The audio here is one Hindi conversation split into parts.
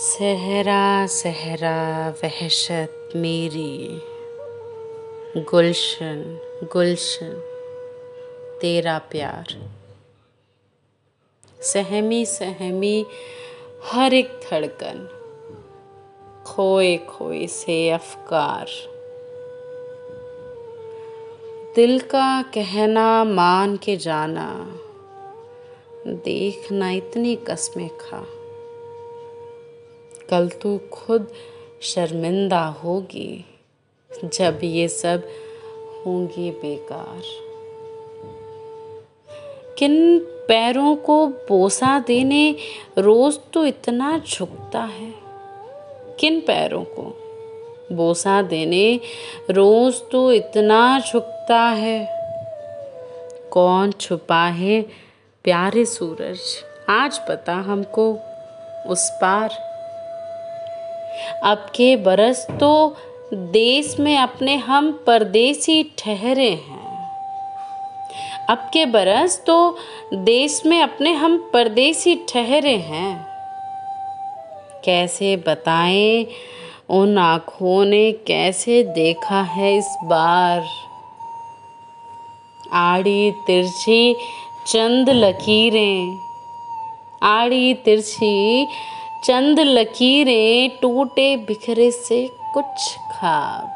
सहरा सहरा वहशत मेरी। गुलशन गुलशन, तेरा प्यार। सहमी सहमी, हर एक धड़कन। खोए खोए से अफकार। दिल का कहना मान के जाना। देखना इतनी कसमें खा। कल तू खुद शर्मिंदा होगी, जब ये सब होंगे बेकार। किन पैरों को बोसा देने रोज तो इतना झुकता है? किन पैरों को बोसा देने रोज तो इतना झुकता है? कौन छुपा है प्यारे सूरज? आज पता हमको उस पार। अब के बरस तो देश में अपने हम परदेसी ठहरे हैं। अब के बरस तो देश में अपने हम परदेसी ठहरे हैं। कैसे बताएँ उन आँखों ने कैसे देखा है इस बार? आड़ी तिरछी चंद लकीरें, आड़ी तिरछी चंद लकीरें टूटे बिखरे से कुछ खाब।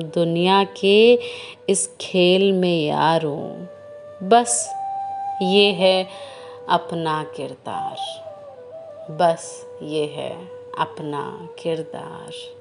दुनिया के इस खेल में यारों, बस ये है अपना किरदार। बस ये है अपना किरदार।